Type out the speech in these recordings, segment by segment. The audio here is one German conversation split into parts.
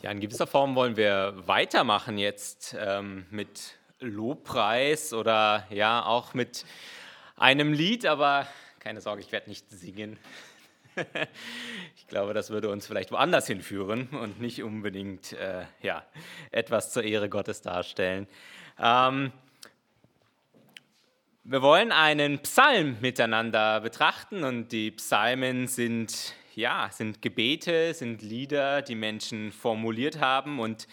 Ja, in gewisser Form wollen wir weitermachen jetzt ähm, mit Lobpreis oder ja auch mit einem Lied, aber keine Sorge, ich werde nicht singen. ich glaube, das würde uns vielleicht woanders hinführen und nicht unbedingt äh, ja, etwas zur Ehre Gottes darstellen. Ähm, wir wollen einen Psalm miteinander betrachten und die Psalmen sind ja, sind Gebete, sind Lieder, die Menschen formuliert haben und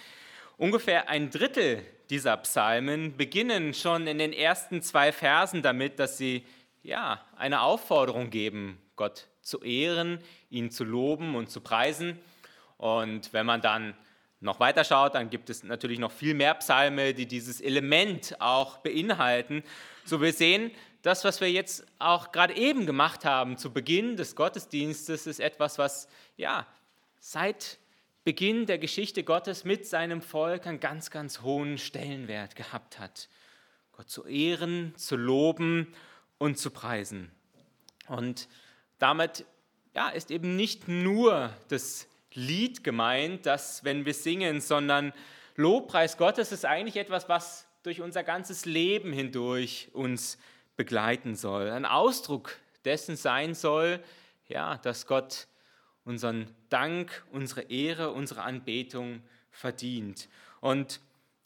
ungefähr ein Drittel dieser Psalmen beginnen schon in den ersten zwei Versen damit, dass sie ja, eine Aufforderung geben, Gott zu ehren, ihn zu loben und zu preisen. Und wenn man dann noch weiter schaut, dann gibt es natürlich noch viel mehr Psalme, die dieses Element auch beinhalten. So wir sehen, das, was wir jetzt auch gerade eben gemacht haben zu Beginn des Gottesdienstes, ist etwas, was ja seit Beginn der Geschichte Gottes mit seinem Volk einen ganz, ganz hohen Stellenwert gehabt hat. Gott zu ehren, zu loben und zu preisen. Und damit ja, ist eben nicht nur das Lied gemeint, das, wenn wir singen, sondern Lobpreis Gottes ist eigentlich etwas, was durch unser ganzes Leben hindurch uns begleiten soll, ein Ausdruck dessen sein soll, ja, dass Gott unseren Dank, unsere Ehre, unsere Anbetung verdient. Und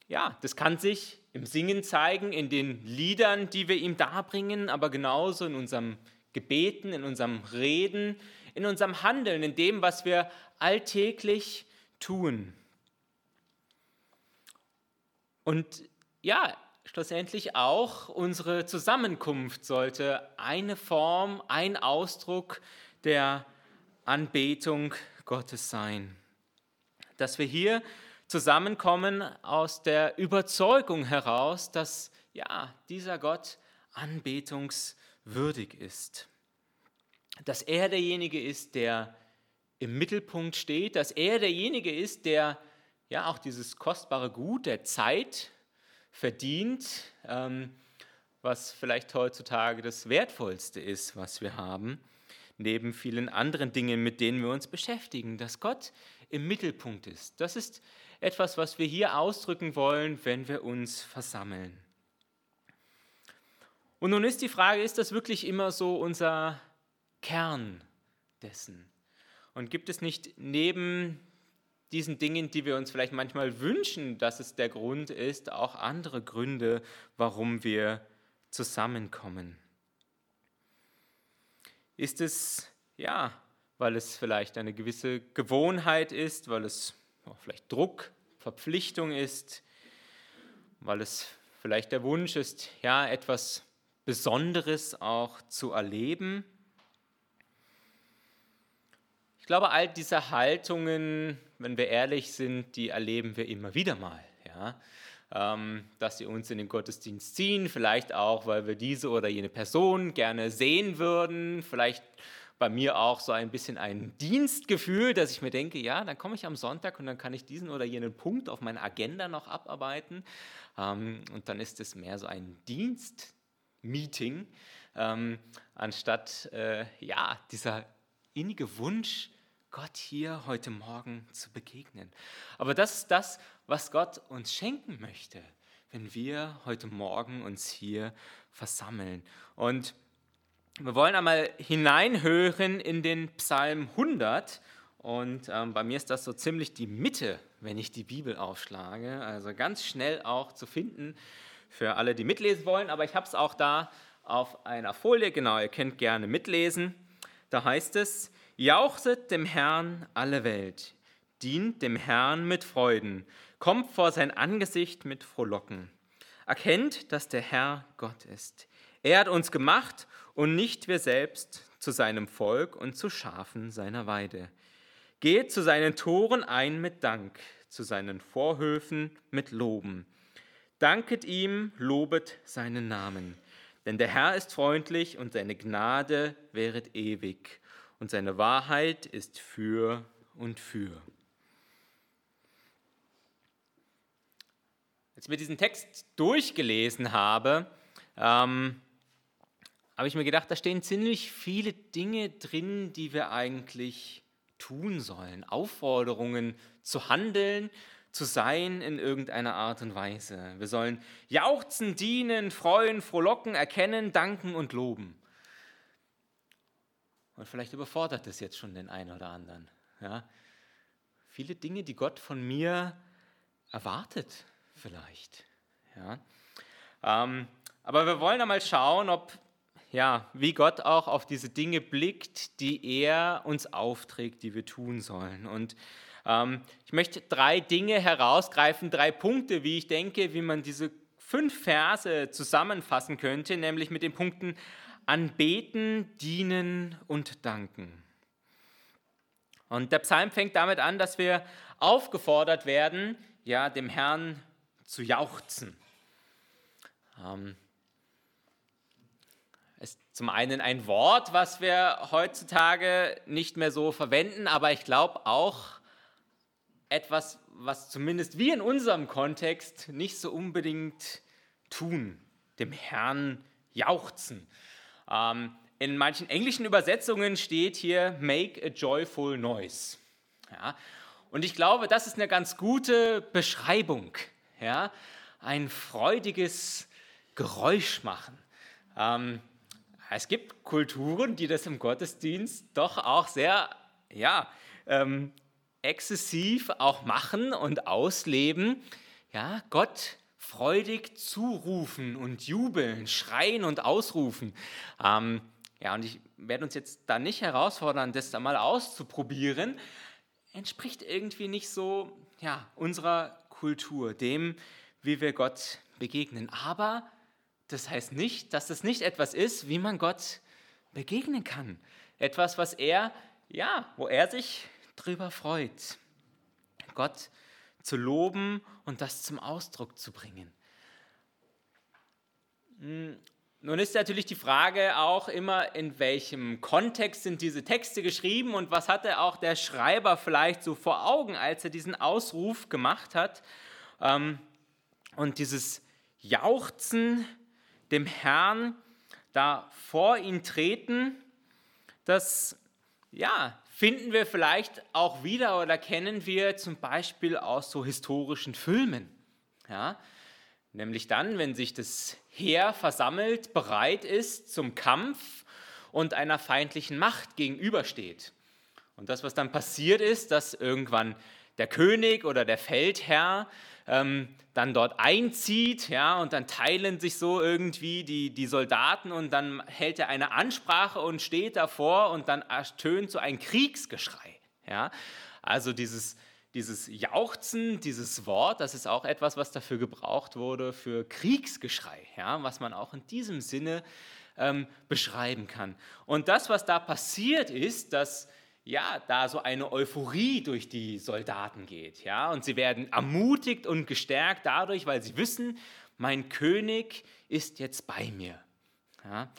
ja, das kann sich im Singen zeigen, in den Liedern, die wir ihm darbringen, aber genauso in unserem Gebeten, in unserem Reden, in unserem Handeln, in dem, was wir alltäglich tun. Und ja, schlussendlich auch unsere Zusammenkunft sollte eine Form, ein Ausdruck der Anbetung Gottes sein. Dass wir hier zusammenkommen aus der Überzeugung heraus, dass ja, dieser Gott anbetungswürdig ist. Dass er derjenige ist, der im Mittelpunkt steht, dass er derjenige ist, der ja auch dieses kostbare Gut der Zeit verdient, ähm, was vielleicht heutzutage das Wertvollste ist, was wir haben, neben vielen anderen Dingen, mit denen wir uns beschäftigen, dass Gott im Mittelpunkt ist. Das ist etwas, was wir hier ausdrücken wollen, wenn wir uns versammeln. Und nun ist die Frage, ist das wirklich immer so unser Kern dessen? Und gibt es nicht neben diesen Dingen, die wir uns vielleicht manchmal wünschen, dass es der Grund ist, auch andere Gründe, warum wir zusammenkommen. Ist es, ja, weil es vielleicht eine gewisse Gewohnheit ist, weil es vielleicht Druck, Verpflichtung ist, weil es vielleicht der Wunsch ist, ja, etwas Besonderes auch zu erleben. Glaube, all diese Haltungen wenn wir ehrlich sind, die erleben wir immer wieder mal. Ja? Ähm, dass sie uns in den Gottesdienst ziehen, vielleicht auch, weil wir diese oder jene Person gerne sehen würden, vielleicht bei mir auch so ein bisschen ein Dienstgefühl, dass ich mir denke, ja, dann komme ich am Sonntag und dann kann ich diesen oder jenen Punkt auf meiner Agenda noch abarbeiten. Ähm, und dann ist es mehr so ein Dienstmeeting, ähm, anstatt äh, ja, dieser innige Wunsch, Gott hier heute Morgen zu begegnen. Aber das ist das, was Gott uns schenken möchte, wenn wir heute Morgen uns hier versammeln. Und wir wollen einmal hineinhören in den Psalm 100. Und ähm, bei mir ist das so ziemlich die Mitte, wenn ich die Bibel aufschlage. Also ganz schnell auch zu finden für alle, die mitlesen wollen. Aber ich habe es auch da auf einer Folie. Genau, ihr könnt gerne mitlesen. Da heißt es, Jauchzet dem Herrn alle Welt, dient dem Herrn mit Freuden, kommt vor sein Angesicht mit Frohlocken. Erkennt, dass der Herr Gott ist. Er hat uns gemacht und nicht wir selbst zu seinem Volk und zu Schafen seiner Weide. Geht zu seinen Toren ein mit Dank, zu seinen Vorhöfen mit Loben. Danket ihm, lobet seinen Namen. Denn der Herr ist freundlich und seine Gnade wäret ewig und seine Wahrheit ist für und für. Als ich mir diesen Text durchgelesen habe, ähm, habe ich mir gedacht, da stehen ziemlich viele Dinge drin, die wir eigentlich tun sollen, Aufforderungen zu handeln, zu sein in irgendeiner Art und Weise. Wir sollen jauchzen, dienen, freuen, frohlocken, erkennen, danken und loben. Und vielleicht überfordert das jetzt schon den einen oder anderen. Ja? Viele Dinge, die Gott von mir erwartet, vielleicht. Ja? Ähm, aber wir wollen einmal schauen, ob, ja, wie Gott auch auf diese Dinge blickt, die er uns aufträgt, die wir tun sollen. Und ähm, ich möchte drei Dinge herausgreifen, drei Punkte, wie ich denke, wie man diese fünf Verse zusammenfassen könnte, nämlich mit den Punkten anbeten, dienen und danken. Und der Psalm fängt damit an, dass wir aufgefordert werden, ja, dem Herrn zu jauchzen. Ähm, ist zum einen ein Wort, was wir heutzutage nicht mehr so verwenden, aber ich glaube auch etwas, was zumindest wir in unserem Kontext nicht so unbedingt tun, dem Herrn jauchzen. Ähm, in manchen englischen Übersetzungen steht hier Make a joyful noise. Ja, und ich glaube, das ist eine ganz gute Beschreibung. Ja, ein freudiges Geräusch machen. Ähm, es gibt Kulturen, die das im Gottesdienst doch auch sehr ja, ähm, exzessiv auch machen und ausleben, ja, Gott freudig zurufen und jubeln, schreien und ausrufen. Ähm, ja, und ich werde uns jetzt da nicht herausfordern, das da mal auszuprobieren. Entspricht irgendwie nicht so ja, unserer Kultur, dem, wie wir Gott begegnen. Aber das heißt nicht, dass es nicht etwas ist, wie man Gott begegnen kann. Etwas, was er, ja, wo er sich drüber freut, Gott zu loben und das zum Ausdruck zu bringen. Hm, nun ist natürlich die Frage auch immer, in welchem Kontext sind diese Texte geschrieben und was hatte auch der Schreiber vielleicht so vor Augen, als er diesen Ausruf gemacht hat. Ähm, und dieses Jauchzen dem Herrn da vor ihn treten, das ja, finden wir vielleicht auch wieder oder kennen wir zum Beispiel aus so historischen Filmen. Ja? Nämlich dann, wenn sich das Heer versammelt, bereit ist zum Kampf und einer feindlichen Macht gegenübersteht. Und das, was dann passiert ist, dass irgendwann der König oder der Feldherr ähm, dann dort einzieht, ja, und dann teilen sich so irgendwie die, die Soldaten und dann hält er eine Ansprache und steht davor und dann ertönt so ein Kriegsgeschrei, ja. Also dieses, dieses Jauchzen, dieses Wort, das ist auch etwas, was dafür gebraucht wurde für Kriegsgeschrei, ja, was man auch in diesem Sinne ähm, beschreiben kann. Und das, was da passiert ist, dass ja, da so eine Euphorie durch die Soldaten geht. Ja? Und sie werden ermutigt und gestärkt dadurch, weil sie wissen, mein König ist jetzt bei mir. Ja?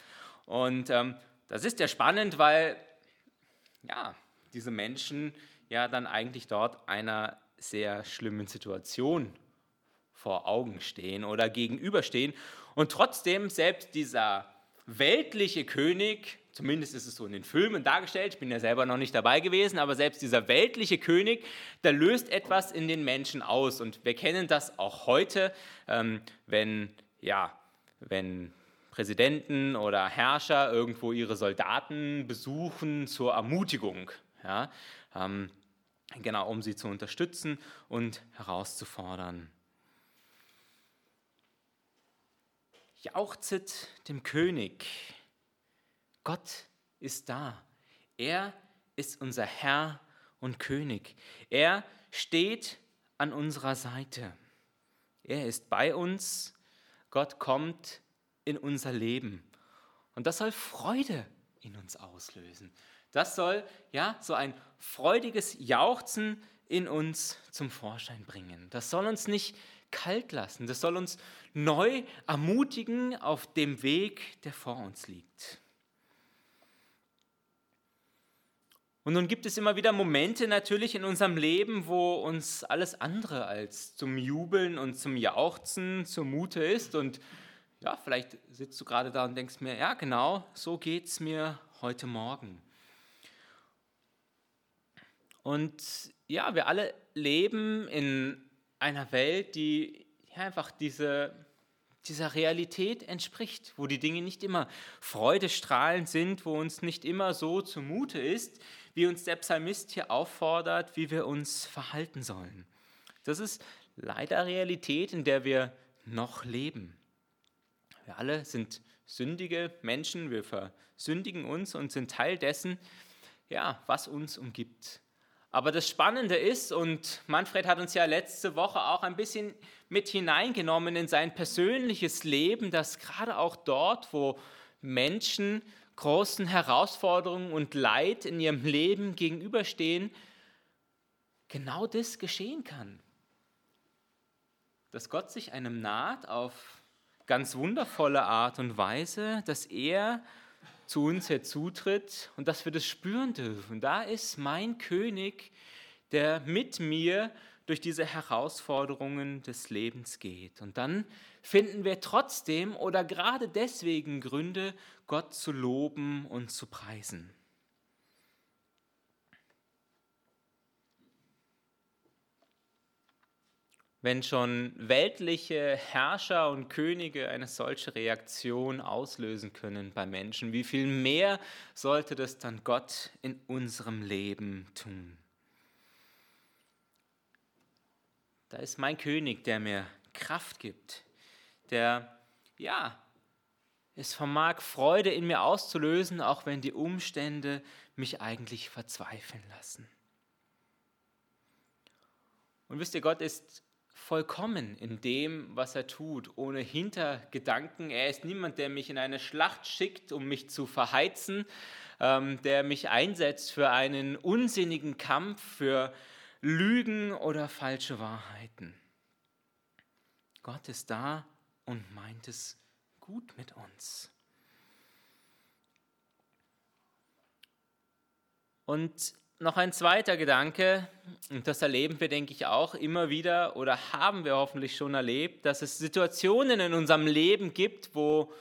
Und ähm, das ist ja spannend, weil ja, diese Menschen ja dann eigentlich dort einer sehr schlimmen Situation vor Augen stehen oder gegenüberstehen. Und trotzdem selbst dieser weltliche König Zumindest ist es so in den Filmen dargestellt. Ich bin ja selber noch nicht dabei gewesen, aber selbst dieser weltliche König, der löst etwas in den Menschen aus. Und wir kennen das auch heute, ähm, wenn, ja, wenn Präsidenten oder Herrscher irgendwo ihre Soldaten besuchen zur Ermutigung. Ja, ähm, genau, um sie zu unterstützen und herauszufordern. Jauchzet dem König Gott ist da. Er ist unser Herr und König. Er steht an unserer Seite. Er ist bei uns. Gott kommt in unser Leben. Und das soll Freude in uns auslösen. Das soll ja so ein freudiges Jauchzen in uns zum Vorschein bringen. Das soll uns nicht kalt lassen. Das soll uns neu ermutigen auf dem Weg, der vor uns liegt. Und nun gibt es immer wieder Momente natürlich in unserem Leben, wo uns alles andere als zum Jubeln und zum Jauchzen zumute ist. Und ja, vielleicht sitzt du gerade da und denkst mir, ja genau, so geht es mir heute Morgen. Und ja, wir alle leben in einer Welt, die ja, einfach diese, dieser Realität entspricht, wo die Dinge nicht immer freudestrahlend sind, wo uns nicht immer so zumute ist, wie uns der Psalmist hier auffordert, wie wir uns verhalten sollen. Das ist leider Realität, in der wir noch leben. Wir alle sind sündige Menschen, wir versündigen uns und sind Teil dessen, ja, was uns umgibt. Aber das Spannende ist, und Manfred hat uns ja letzte Woche auch ein bisschen mit hineingenommen in sein persönliches Leben, dass gerade auch dort, wo Menschen großen Herausforderungen und Leid in ihrem Leben gegenüberstehen, genau das geschehen kann. Dass Gott sich einem naht auf ganz wundervolle Art und Weise, dass er zu uns herzutritt und dass wir das spüren dürfen. Da ist mein König, der mit mir durch diese Herausforderungen des Lebens geht. Und dann finden wir trotzdem oder gerade deswegen Gründe, Gott zu loben und zu preisen. wenn schon weltliche Herrscher und Könige eine solche Reaktion auslösen können bei Menschen, wie viel mehr sollte das dann Gott in unserem Leben tun? Da ist mein König, der mir Kraft gibt, der, ja, es vermag Freude in mir auszulösen, auch wenn die Umstände mich eigentlich verzweifeln lassen. Und wisst ihr, Gott ist vollkommen in dem, was er tut, ohne Hintergedanken. Er ist niemand, der mich in eine Schlacht schickt, um mich zu verheizen, ähm, der mich einsetzt für einen unsinnigen Kampf, für Lügen oder falsche Wahrheiten. Gott ist da und meint es gut mit uns. Und noch ein zweiter Gedanke, und das erleben wir, denke ich, auch immer wieder oder haben wir hoffentlich schon erlebt, dass es Situationen in unserem Leben gibt, wo,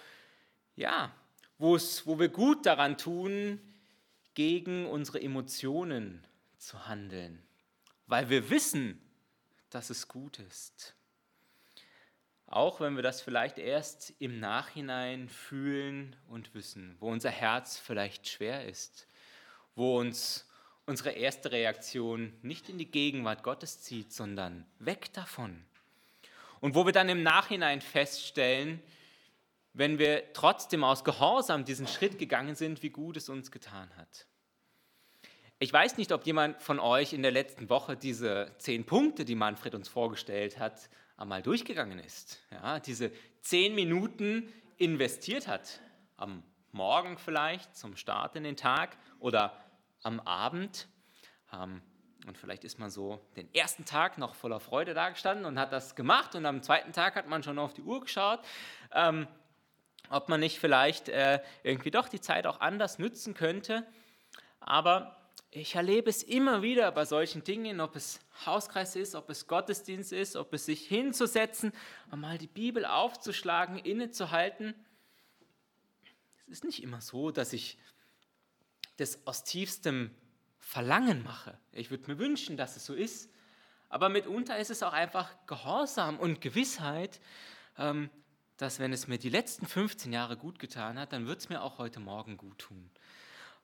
ja, wo, wir gut daran tun, gegen unsere Emotionen zu handeln, weil wir wissen, dass es gut ist. Auch wenn wir das vielleicht erst im Nachhinein fühlen und wissen, wo unser Herz vielleicht schwer ist, wo uns unsere erste Reaktion nicht in die Gegenwart Gottes zieht, sondern weg davon. Und wo wir dann im Nachhinein feststellen, wenn wir trotzdem aus Gehorsam diesen Schritt gegangen sind, wie gut es uns getan hat. Ich weiß nicht, ob jemand von euch in der letzten Woche diese zehn Punkte, die Manfred uns vorgestellt hat, einmal durchgegangen ist. Ja, diese zehn Minuten investiert hat. Am Morgen vielleicht zum Start in den Tag oder am Abend. Ähm, und vielleicht ist man so den ersten Tag noch voller Freude dagestanden und hat das gemacht. Und am zweiten Tag hat man schon auf die Uhr geschaut, ähm, ob man nicht vielleicht äh, irgendwie doch die Zeit auch anders nützen könnte. Aber ich erlebe es immer wieder bei solchen Dingen, ob es Hauskreis ist, ob es Gottesdienst ist, ob es sich hinzusetzen, einmal die Bibel aufzuschlagen, innezuhalten. Es ist nicht immer so, dass ich das aus tiefstem Verlangen mache. Ich würde mir wünschen, dass es so ist. Aber mitunter ist es auch einfach Gehorsam und Gewissheit, ähm, dass wenn es mir die letzten 15 Jahre gut getan hat, dann wird es mir auch heute Morgen gut tun.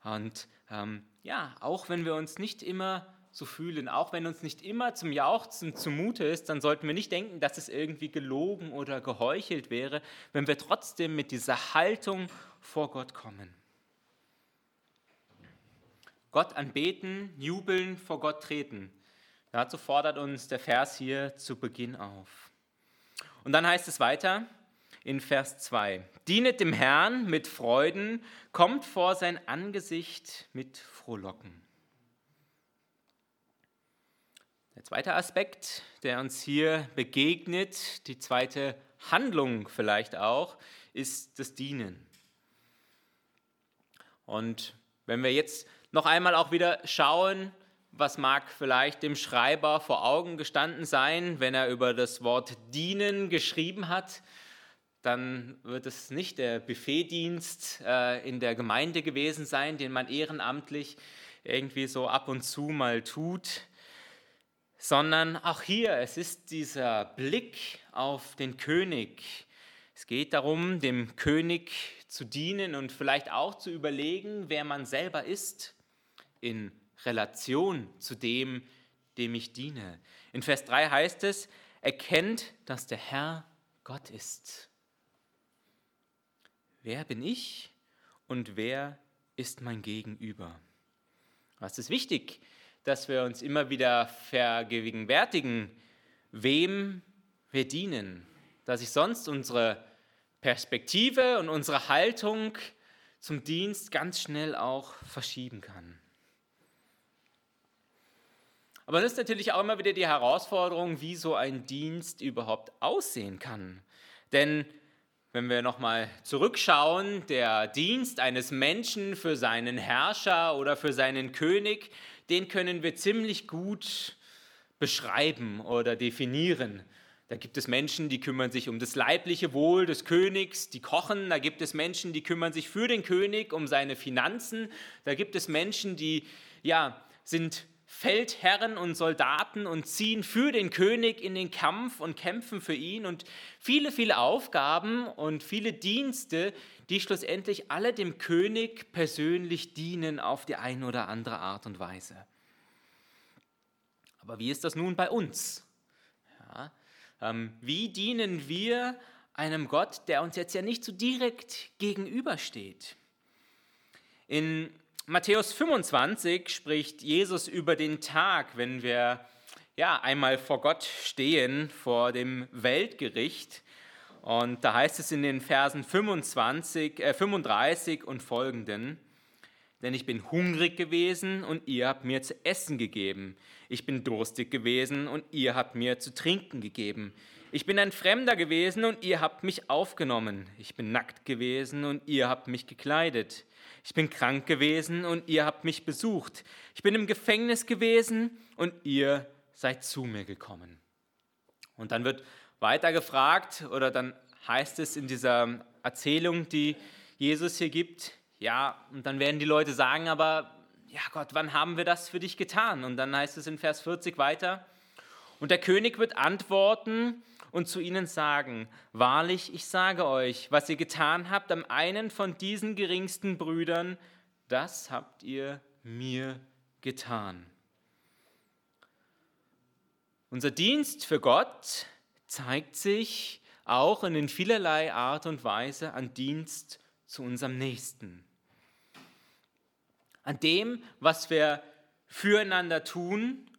Und ähm, ja, auch wenn wir uns nicht immer so fühlen, auch wenn uns nicht immer zum Jauchzen zumute ist, dann sollten wir nicht denken, dass es irgendwie gelogen oder geheuchelt wäre, wenn wir trotzdem mit dieser Haltung vor Gott kommen. Gott anbeten, jubeln, vor Gott treten. Dazu fordert uns der Vers hier zu Beginn auf. Und dann heißt es weiter in Vers 2. Dienet dem Herrn mit Freuden, kommt vor sein Angesicht mit Frohlocken. Der zweite Aspekt, der uns hier begegnet, die zweite Handlung vielleicht auch, ist das Dienen. Und wenn wir jetzt noch einmal auch wieder schauen, was mag vielleicht dem Schreiber vor Augen gestanden sein, wenn er über das Wort dienen geschrieben hat. Dann wird es nicht der Buffetdienst äh, in der Gemeinde gewesen sein, den man ehrenamtlich irgendwie so ab und zu mal tut, sondern auch hier, es ist dieser Blick auf den König. Es geht darum, dem König zu dienen und vielleicht auch zu überlegen, wer man selber ist in Relation zu dem, dem ich diene. In Vers 3 heißt es, erkennt, dass der Herr Gott ist. Wer bin ich und wer ist mein Gegenüber? Es ist wichtig, dass wir uns immer wieder vergegenwärtigen, wem wir dienen, dass sich sonst unsere Perspektive und unsere Haltung zum Dienst ganz schnell auch verschieben kann. Aber es ist natürlich auch immer wieder die Herausforderung, wie so ein Dienst überhaupt aussehen kann. Denn wenn wir nochmal zurückschauen, der Dienst eines Menschen für seinen Herrscher oder für seinen König, den können wir ziemlich gut beschreiben oder definieren. Da gibt es Menschen, die kümmern sich um das leibliche Wohl des Königs, die kochen. Da gibt es Menschen, die kümmern sich für den König um seine Finanzen. Da gibt es Menschen, die ja, sind Feldherren und Soldaten und ziehen für den König in den Kampf und kämpfen für ihn und viele, viele Aufgaben und viele Dienste, die schlussendlich alle dem König persönlich dienen auf die eine oder andere Art und Weise. Aber wie ist das nun bei uns? Ja, ähm, wie dienen wir einem Gott, der uns jetzt ja nicht so direkt gegenübersteht? In Matthäus 25 spricht Jesus über den Tag, wenn wir ja einmal vor Gott stehen, vor dem Weltgericht. Und da heißt es in den Versen 25, äh 35 und folgenden, denn ich bin hungrig gewesen und ihr habt mir zu essen gegeben. Ich bin durstig gewesen und ihr habt mir zu trinken gegeben. Ich bin ein Fremder gewesen und ihr habt mich aufgenommen. Ich bin nackt gewesen und ihr habt mich gekleidet. Ich bin krank gewesen und ihr habt mich besucht. Ich bin im Gefängnis gewesen und ihr seid zu mir gekommen. Und dann wird weiter gefragt oder dann heißt es in dieser Erzählung, die Jesus hier gibt, ja, und dann werden die Leute sagen, aber ja Gott, wann haben wir das für dich getan? Und dann heißt es in Vers 40 weiter, und der König wird antworten, und zu ihnen sagen, wahrlich, ich sage euch, was ihr getan habt am einen von diesen geringsten Brüdern, das habt ihr mir getan. Unser Dienst für Gott zeigt sich auch in vielerlei Art und Weise an Dienst zu unserem Nächsten. An dem, was wir füreinander tun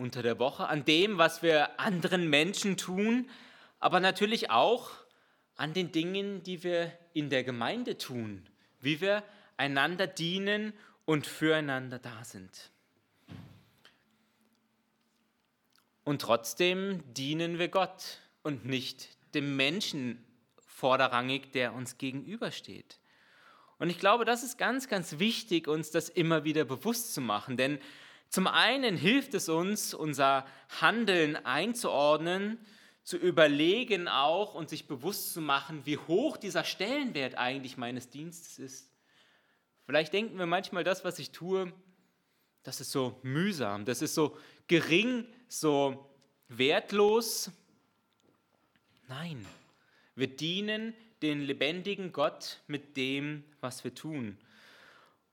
unter der Woche, an dem, was wir anderen Menschen tun, aber natürlich auch an den Dingen, die wir in der Gemeinde tun, wie wir einander dienen und füreinander da sind. Und trotzdem dienen wir Gott und nicht dem Menschen vorderrangig, der uns gegenübersteht. Und ich glaube, das ist ganz, ganz wichtig, uns das immer wieder bewusst zu machen, denn zum einen hilft es uns, unser Handeln einzuordnen, zu überlegen auch und sich bewusst zu machen, wie hoch dieser Stellenwert eigentlich meines Dienstes ist. Vielleicht denken wir manchmal, das, was ich tue, das ist so mühsam, das ist so gering, so wertlos. Nein, wir dienen den lebendigen Gott mit dem, was wir tun.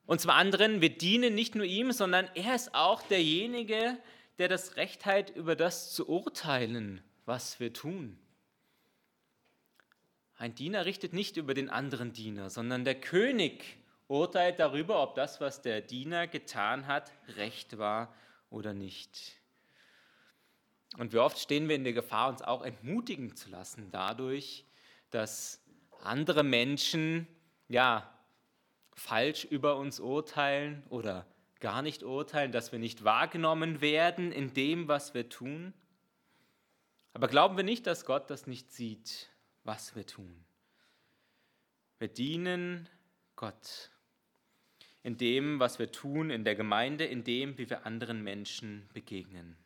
Und zum anderen, wir dienen nicht nur ihm, sondern er ist auch derjenige, der das Recht hat, über das zu urteilen, was wir tun. Ein Diener richtet nicht über den anderen Diener, sondern der König urteilt darüber, ob das, was der Diener getan hat, recht war oder nicht. Und wie oft stehen wir in der Gefahr, uns auch entmutigen zu lassen dadurch, dass andere Menschen ja falsch über uns urteilen oder gar nicht urteilen, dass wir nicht wahrgenommen werden in dem, was wir tun? Aber glauben wir nicht, dass Gott das nicht sieht, was wir tun? Wir dienen Gott in dem, was wir tun in der Gemeinde, in dem, wie wir anderen Menschen begegnen.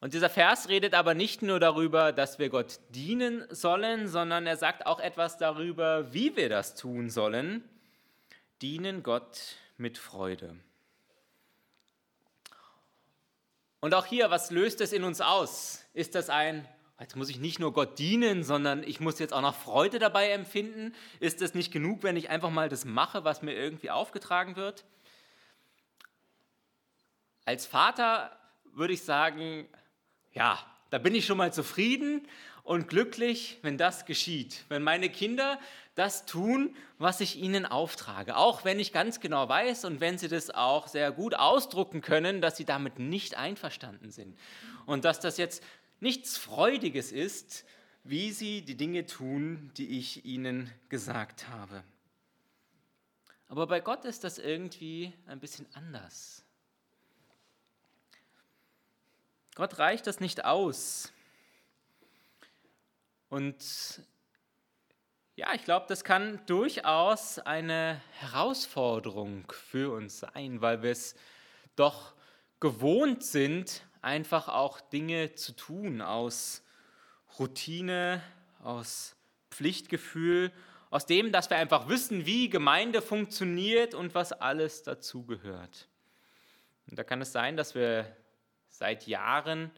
Und dieser Vers redet aber nicht nur darüber, dass wir Gott dienen sollen, sondern er sagt auch etwas darüber, wie wir das tun sollen. dienen Gott mit Freude. Und auch hier, was löst es in uns aus? Ist das ein, jetzt muss ich nicht nur Gott dienen, sondern ich muss jetzt auch noch Freude dabei empfinden? Ist es nicht genug, wenn ich einfach mal das mache, was mir irgendwie aufgetragen wird? Als Vater würde ich sagen, ja, da bin ich schon mal zufrieden und glücklich, wenn das geschieht. Wenn meine Kinder das tun, was ich ihnen auftrage. Auch wenn ich ganz genau weiß und wenn sie das auch sehr gut ausdrucken können, dass sie damit nicht einverstanden sind. Und dass das jetzt nichts Freudiges ist, wie sie die Dinge tun, die ich ihnen gesagt habe. Aber bei Gott ist das irgendwie ein bisschen anders. Gott reicht das nicht aus. Und ja, ich glaube, das kann durchaus eine Herausforderung für uns sein, weil wir es doch gewohnt sind, einfach auch Dinge zu tun aus Routine, aus Pflichtgefühl, aus dem, dass wir einfach wissen, wie Gemeinde funktioniert und was alles dazugehört. Und da kann es sein, dass wir seit Jahren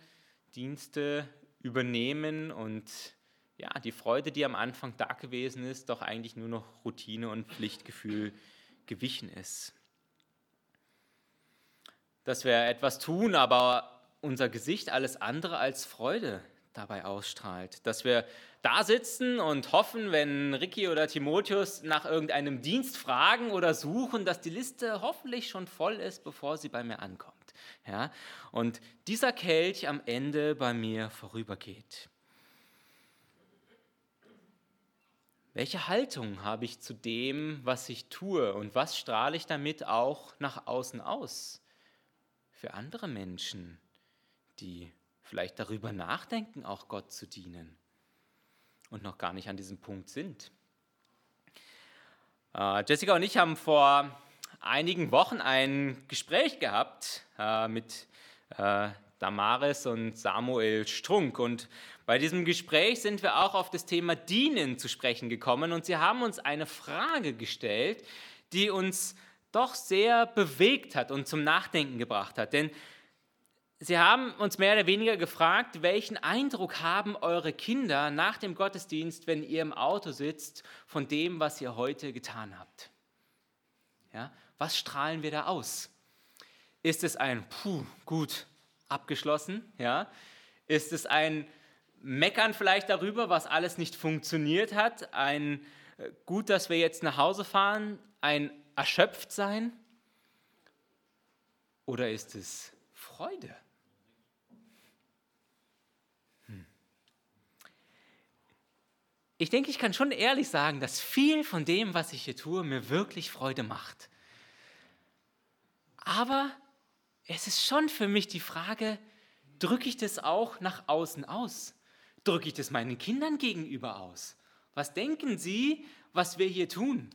Dienste übernehmen und ja, die Freude, die am Anfang da gewesen ist, doch eigentlich nur noch Routine und Pflichtgefühl gewichen ist. Dass wir etwas tun, aber unser Gesicht alles andere als Freude dabei ausstrahlt. Dass wir da sitzen und hoffen, wenn Ricky oder Timotheus nach irgendeinem Dienst fragen oder suchen, dass die Liste hoffentlich schon voll ist, bevor sie bei mir ankommt. Ja? Und dieser Kelch am Ende bei mir vorübergeht. Welche Haltung habe ich zu dem, was ich tue und was strahle ich damit auch nach außen aus? Für andere Menschen, die vielleicht darüber nachdenken, auch Gott zu dienen und noch gar nicht an diesem Punkt sind. Äh, Jessica und ich haben vor einigen Wochen ein Gespräch gehabt äh, mit äh, Damaris und Samuel Strunk. Und bei diesem Gespräch sind wir auch auf das Thema Dienen zu sprechen gekommen. Und sie haben uns eine Frage gestellt, die uns doch sehr bewegt hat und zum Nachdenken gebracht hat. Denn sie haben uns mehr oder weniger gefragt, welchen Eindruck haben eure Kinder nach dem Gottesdienst, wenn ihr im Auto sitzt, von dem, was ihr heute getan habt? Ja, was strahlen wir da aus? Ist es ein, puh, gut, abgeschlossen? Ja? Ist es ein Meckern vielleicht darüber, was alles nicht funktioniert hat? Ein äh, gut, dass wir jetzt nach Hause fahren? Ein erschöpft sein? Oder ist es Freude? Hm. Ich denke, ich kann schon ehrlich sagen, dass viel von dem, was ich hier tue, mir wirklich Freude macht. Aber es ist schon für mich die Frage, drücke ich das auch nach außen aus? Drücke ich das meinen Kindern gegenüber aus? Was denken sie, was wir hier tun?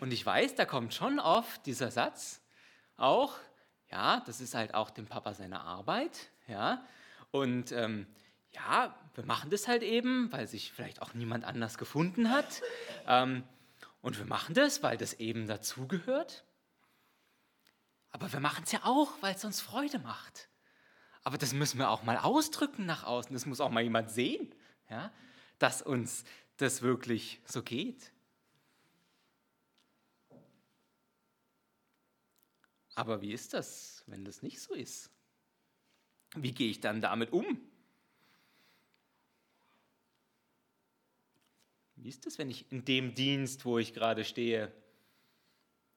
Und ich weiß, da kommt schon oft dieser Satz, auch, ja, das ist halt auch dem Papa seine Arbeit, ja, und ähm, ja, wir machen das halt eben, weil sich vielleicht auch niemand anders gefunden hat. Ähm, und wir machen das, weil das eben dazugehört. Aber wir machen es ja auch, weil es uns Freude macht. Aber das müssen wir auch mal ausdrücken nach außen. Das muss auch mal jemand sehen, ja, dass uns das wirklich so geht. Aber wie ist das, wenn das nicht so ist? Wie gehe ich dann damit um? Wie ist das, wenn ich in dem Dienst, wo ich gerade stehe,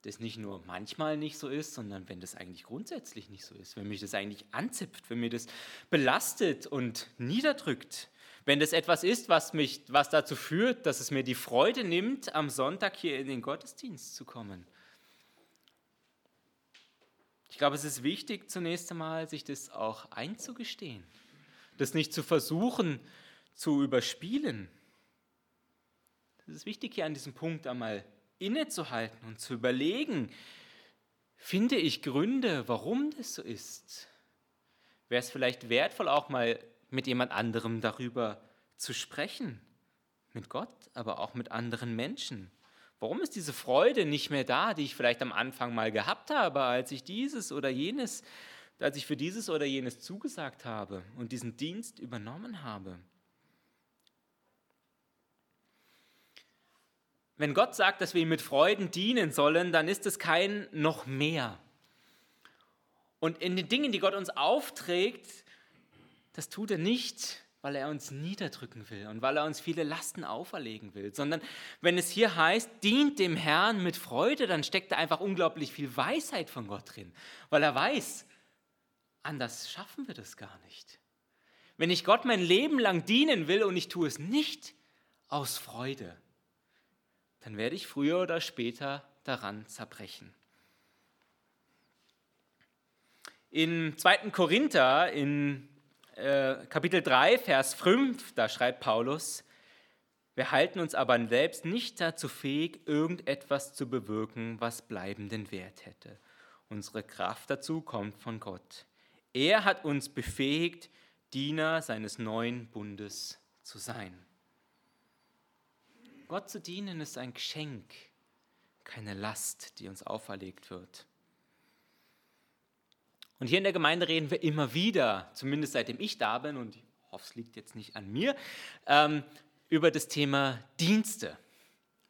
das nicht nur manchmal nicht so ist, sondern wenn das eigentlich grundsätzlich nicht so ist, wenn mich das eigentlich anzipft, wenn mir das belastet und niederdrückt, wenn das etwas ist, was mich, was dazu führt, dass es mir die Freude nimmt, am Sonntag hier in den Gottesdienst zu kommen. Ich glaube, es ist wichtig, zunächst einmal sich das auch einzugestehen, das nicht zu versuchen zu überspielen. Es ist wichtig, hier an diesem Punkt einmal innezuhalten und zu überlegen, finde ich Gründe, warum das so ist? Wäre es vielleicht wertvoll, auch mal mit jemand anderem darüber zu sprechen, mit Gott, aber auch mit anderen Menschen. Warum ist diese Freude nicht mehr da, die ich vielleicht am Anfang mal gehabt habe, als ich dieses oder jenes, als ich für dieses oder jenes zugesagt habe und diesen Dienst übernommen habe? Wenn Gott sagt, dass wir ihm mit Freuden dienen sollen, dann ist es kein noch mehr. Und in den Dingen, die Gott uns aufträgt, das tut er nicht, weil er uns niederdrücken will und weil er uns viele Lasten auferlegen will, sondern wenn es hier heißt, dient dem Herrn mit Freude, dann steckt da einfach unglaublich viel Weisheit von Gott drin, weil er weiß, anders schaffen wir das gar nicht. Wenn ich Gott mein Leben lang dienen will und ich tue es nicht aus Freude, dann werde ich früher oder später daran zerbrechen. In 2. Korinther, in äh, Kapitel 3, Vers 5, da schreibt Paulus, wir halten uns aber selbst nicht dazu fähig, irgendetwas zu bewirken, was bleibenden Wert hätte. Unsere Kraft dazu kommt von Gott. Er hat uns befähigt, Diener seines neuen Bundes zu sein. Gott zu dienen ist ein Geschenk, keine Last, die uns auferlegt wird. Und hier in der Gemeinde reden wir immer wieder, zumindest seitdem ich da bin, und ich hoffe, es liegt jetzt nicht an mir, ähm, über das Thema Dienste,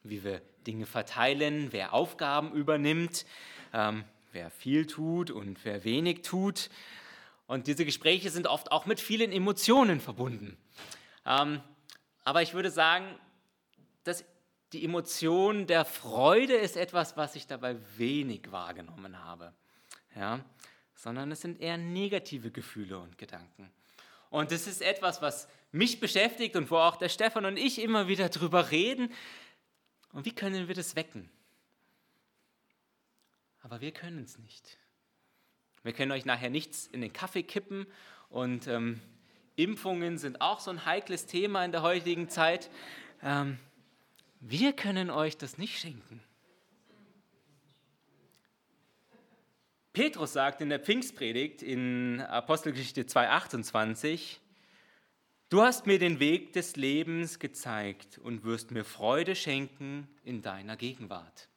wie wir Dinge verteilen, wer Aufgaben übernimmt, ähm, wer viel tut und wer wenig tut. Und diese Gespräche sind oft auch mit vielen Emotionen verbunden. Ähm, aber ich würde sagen, dass die Emotion der Freude ist etwas, was ich dabei wenig wahrgenommen habe. Ja? sondern es sind eher negative Gefühle und Gedanken. Und das ist etwas, was mich beschäftigt und wo auch der Stefan und ich immer wieder drüber reden. Und wie können wir das wecken? Aber wir können es nicht. Wir können euch nachher nichts in den Kaffee kippen und ähm, Impfungen sind auch so ein heikles Thema in der heutigen Zeit. Ähm, wir können euch das nicht schenken. Petrus sagt in der Pfingstpredigt in Apostelgeschichte 2,28, Du hast mir den Weg des Lebens gezeigt und wirst mir Freude schenken in deiner Gegenwart.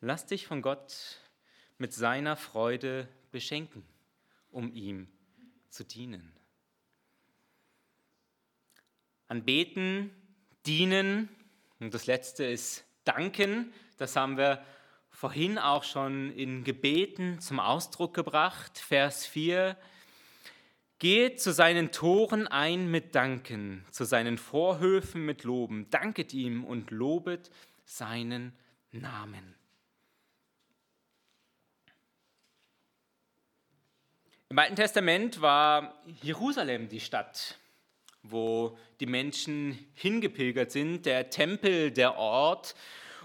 Lass dich von Gott mit seiner Freude beschenken, um ihm zu dienen. Anbeten, dienen, und das letzte ist danken, das haben wir vorhin auch schon in Gebeten zum Ausdruck gebracht. Vers 4. Geht zu seinen Toren ein mit Danken, zu seinen Vorhöfen mit Loben. Danket ihm und lobet seinen Namen. Im Alten Testament war Jerusalem die Stadt, wo die Menschen hingepilgert sind, der Tempel, der Ort,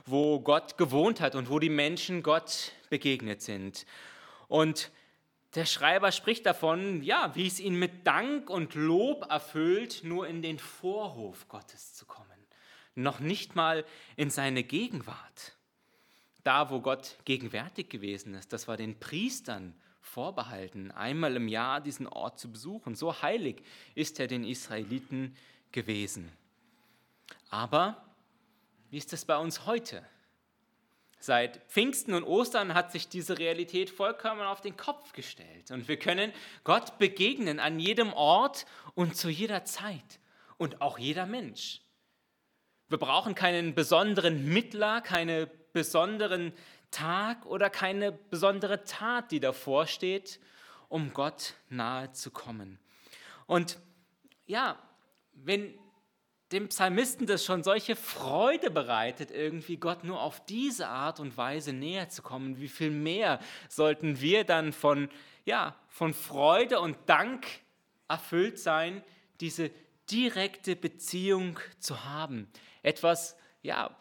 wo Gott gewohnt hat und wo die Menschen Gott begegnet sind. Und der Schreiber spricht davon, ja, wie es ihn mit Dank und Lob erfüllt, nur in den Vorhof Gottes zu kommen, noch nicht mal in seine Gegenwart. Da, wo Gott gegenwärtig gewesen ist, das war den Priestern vorbehalten, einmal im Jahr diesen Ort zu besuchen. So heilig ist er den Israeliten gewesen. Aber wie ist es bei uns heute? Seit Pfingsten und Ostern hat sich diese Realität vollkommen auf den Kopf gestellt. Und wir können Gott begegnen an jedem Ort und zu jeder Zeit. Und auch jeder Mensch. Wir brauchen keinen besonderen Mittler, keinen besonderen Tag oder keine besondere Tat, die davor steht, um Gott nahe zu kommen. Und ja, wenn dem Psalmisten das schon solche Freude bereitet, irgendwie Gott nur auf diese Art und Weise näher zu kommen, wie viel mehr sollten wir dann von, ja, von Freude und Dank erfüllt sein, diese direkte Beziehung zu haben. Etwas, ja,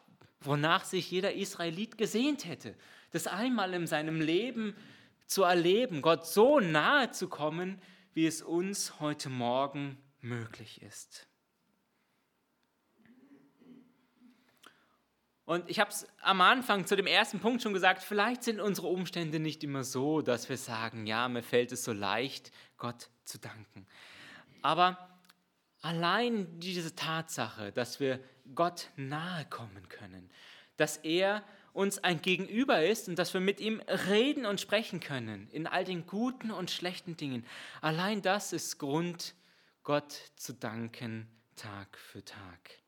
wonach sich jeder Israelit gesehnt hätte. Das einmal in seinem Leben zu erleben, Gott so nahe zu kommen, wie es uns heute Morgen möglich ist. Und ich habe es am Anfang zu dem ersten Punkt schon gesagt, vielleicht sind unsere Umstände nicht immer so, dass wir sagen, ja, mir fällt es so leicht, Gott zu danken. Aber allein diese Tatsache, dass wir Gott nahe kommen können, dass er uns ein Gegenüber ist und dass wir mit ihm reden und sprechen können in all den guten und schlechten Dingen. Allein das ist Grund, Gott zu danken Tag für Tag.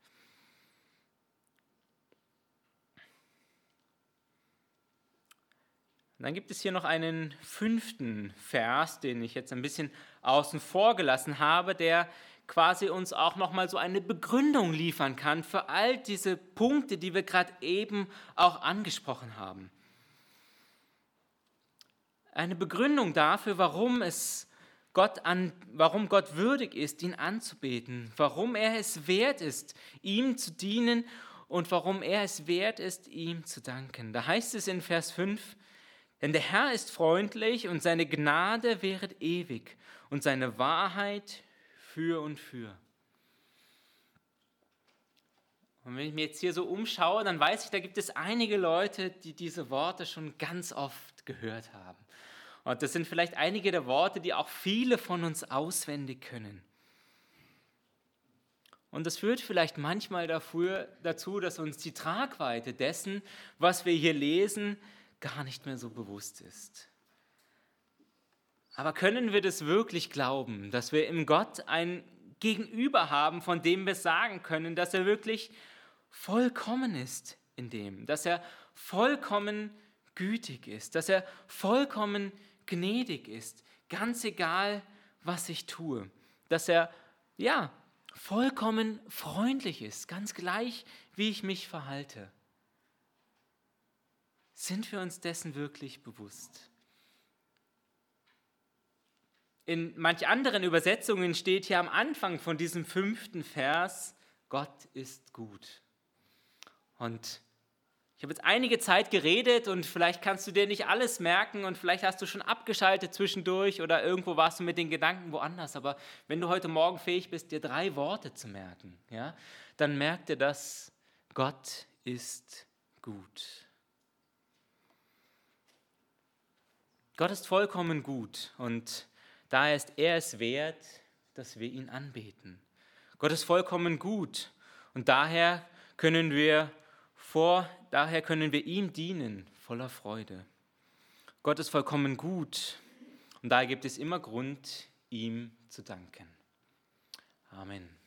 Dann gibt es hier noch einen fünften Vers, den ich jetzt ein bisschen außen vor gelassen habe, der quasi uns auch noch mal so eine Begründung liefern kann für all diese Punkte, die wir gerade eben auch angesprochen haben. Eine Begründung dafür, warum es Gott an, warum Gott würdig ist, ihn anzubeten, warum er es wert ist, ihm zu dienen und warum er es wert ist, ihm zu danken. Da heißt es in Vers 5, denn der Herr ist freundlich und seine Gnade wäret ewig und seine Wahrheit für und für. Und wenn ich mir jetzt hier so umschaue, dann weiß ich, da gibt es einige Leute, die diese Worte schon ganz oft gehört haben. Und das sind vielleicht einige der Worte, die auch viele von uns auswendig können. Und das führt vielleicht manchmal dafür, dazu, dass uns die Tragweite dessen, was wir hier lesen, gar nicht mehr so bewusst ist. Aber können wir das wirklich glauben, dass wir im Gott ein Gegenüber haben, von dem wir sagen können, dass er wirklich vollkommen ist in dem, dass er vollkommen gütig ist, dass er vollkommen gnädig ist, ganz egal, was ich tue, dass er ja vollkommen freundlich ist, ganz gleich, wie ich mich verhalte. Sind wir uns dessen wirklich bewusst? In manch anderen Übersetzungen steht hier am Anfang von diesem fünften Vers, Gott ist gut. Und ich habe jetzt einige Zeit geredet und vielleicht kannst du dir nicht alles merken und vielleicht hast du schon abgeschaltet zwischendurch oder irgendwo warst du mit den Gedanken woanders. Aber wenn du heute Morgen fähig bist, dir drei Worte zu merken, ja, dann merk dir das, Gott ist gut. Gott ist vollkommen gut und Daher ist er es wert, dass wir ihn anbeten. Gott ist vollkommen gut und daher können wir vor, daher können wir ihm dienen voller Freude. Gott ist vollkommen gut und daher gibt es immer Grund, ihm zu danken. Amen.